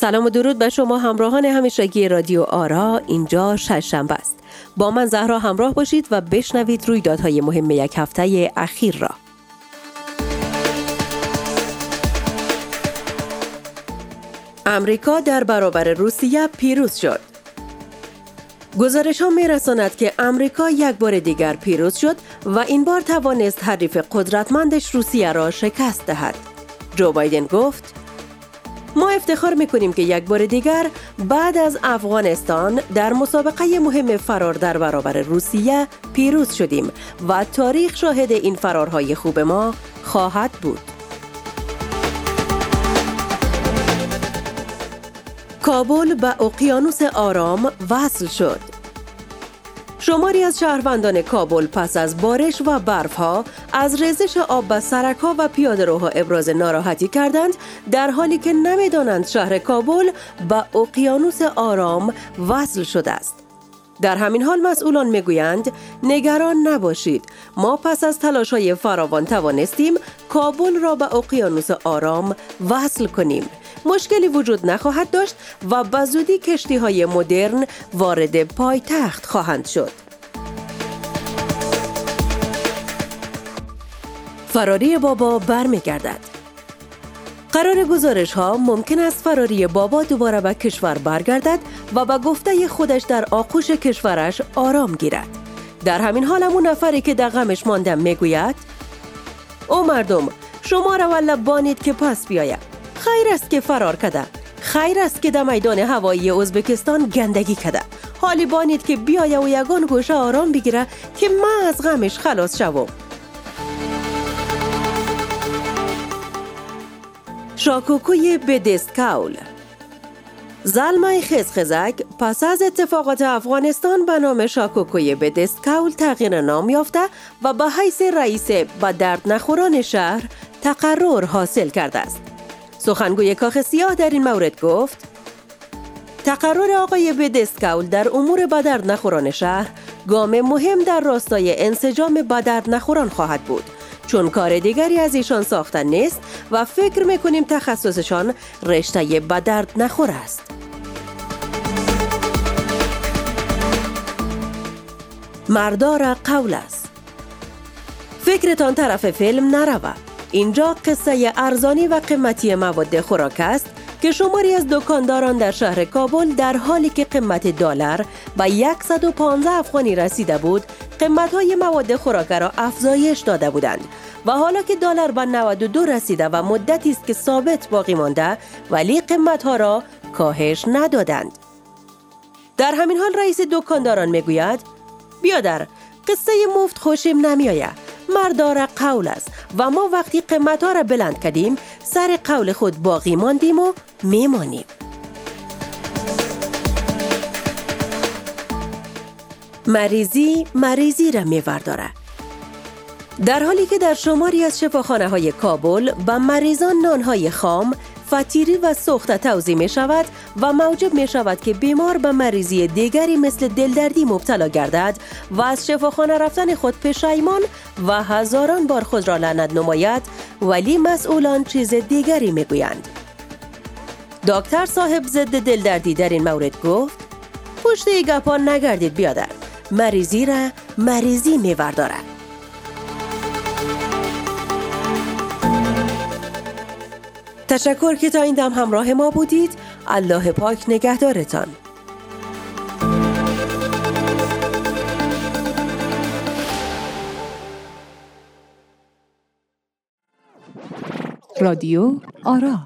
سلام و درود به شما همراهان همیشگی رادیو آرا. اینجا شنبه است. با من زهرا همراه باشید و بشنوید رویدادهای مهم یک هفته اخیر را. امریکا در برابر روسیه پیروز شد. گزارش ها می رساند که امریکا یک بار دیگر پیروز شد و این بار توانست حریف قدرتمندش روسیه را شکست دهد. جو بایدن گفت ما افتخار می‌کنیم که یک بار دیگر بعد از افغانستان در مسابقه مهم فرار در برابر روسیه پیروز شدیم و تاریخ شاهد این فرارهای خوب ما خواهد بود. کابل به اقیانوس آرام وصل شد. شماری از شهروندان کابل پس از بارش و برفها از ریزش آب به سرکها و پیاده روها ابراز ناراحتی کردند در حالی که نمی‌دانند شهر کابل به اقیانوس آرام وصل شده است. در همین حال مسئولان می‌گویند نگران نباشید ما پس از تلاش های فراوان توانستیم کابل را به اقیانوس آرام وصل کنیم مشکلی وجود نخواهد داشت و به زودی کشتی های مدرن وارد پایتخت خواهند شد. فراری بابا برمیگردد. قرار گزارش ها ممکن است فراری بابا دوباره به کشور برگردد و به گفته خودش در آغوش کشورش آرام گیرد. در همین حال همون نفری که در غمش مانده می‌گوید او مردم شما را بانید که پس بیاید خیر است که فرار کده خیر است که در میدان هوایی ازبکستان گندگی کده حالی بانید که بیایه و یگان گوشه آرام بگیره که من از غمش خلاص شوم شاکوکوی بدستکاول زلمای خزخزک پس از اتفاقات افغانستان به نام شاکوکوی بدستکاول تغییر نام یافته و به حیث رئیس با درد نخوران شهر تقرر حاصل کرده است. سخنگوی کاخ سیاه در این مورد گفت تقرر آقای بدسکاول در امور بدرد نخوران شهر گام مهم در راستای انسجام بدرد نخوران خواهد بود چون کار دیگری از ایشان ساختن نیست و فکر می‌کنیم تخصصشان رشته بدرد نخور است. مردار قول است. فکرتان طرف فیلم نرود. اینجا قصه ارزانی و قیمتی مواد خوراک است که شماری از دکانداران در شهر کابل در حالی که قیمت دلار به 115 افغانی رسیده بود قیمت های مواد خوراک را افزایش داده بودند و حالا که دلار به 92 رسیده و مدتی است که ثابت باقی مانده ولی قیمت ها را کاهش ندادند. در همین حال رئیس دکانداران می‌گوید بیادر قصه مفت خوشم نمیآید. مردار قول است. و ما وقتی قیمت را بلند کردیم سر قول خود باقی ماندیم و میمانیم. مریضی مریضی را میورداره. در حالی که در شماری از شفاخانه های کابل به مریضان نانهای خام فتیری و سوخته توضیح می شود و موجب می شود که بیمار به مریضی دیگری مثل دلدردی مبتلا گردد و از شفاخانه رفتن خود پشیمان و هزاران بار خود را لعنت نماید ولی مسئولان چیز دیگری می گویند. دکتر صاحب ضد دلدردی در این مورد گفت پشت گپان نگردید بیادر مریضی را مریضی میوردارد تشکر که تا این دم همراه ما بودید. الله پاک نگهدارتان. رادیو آرا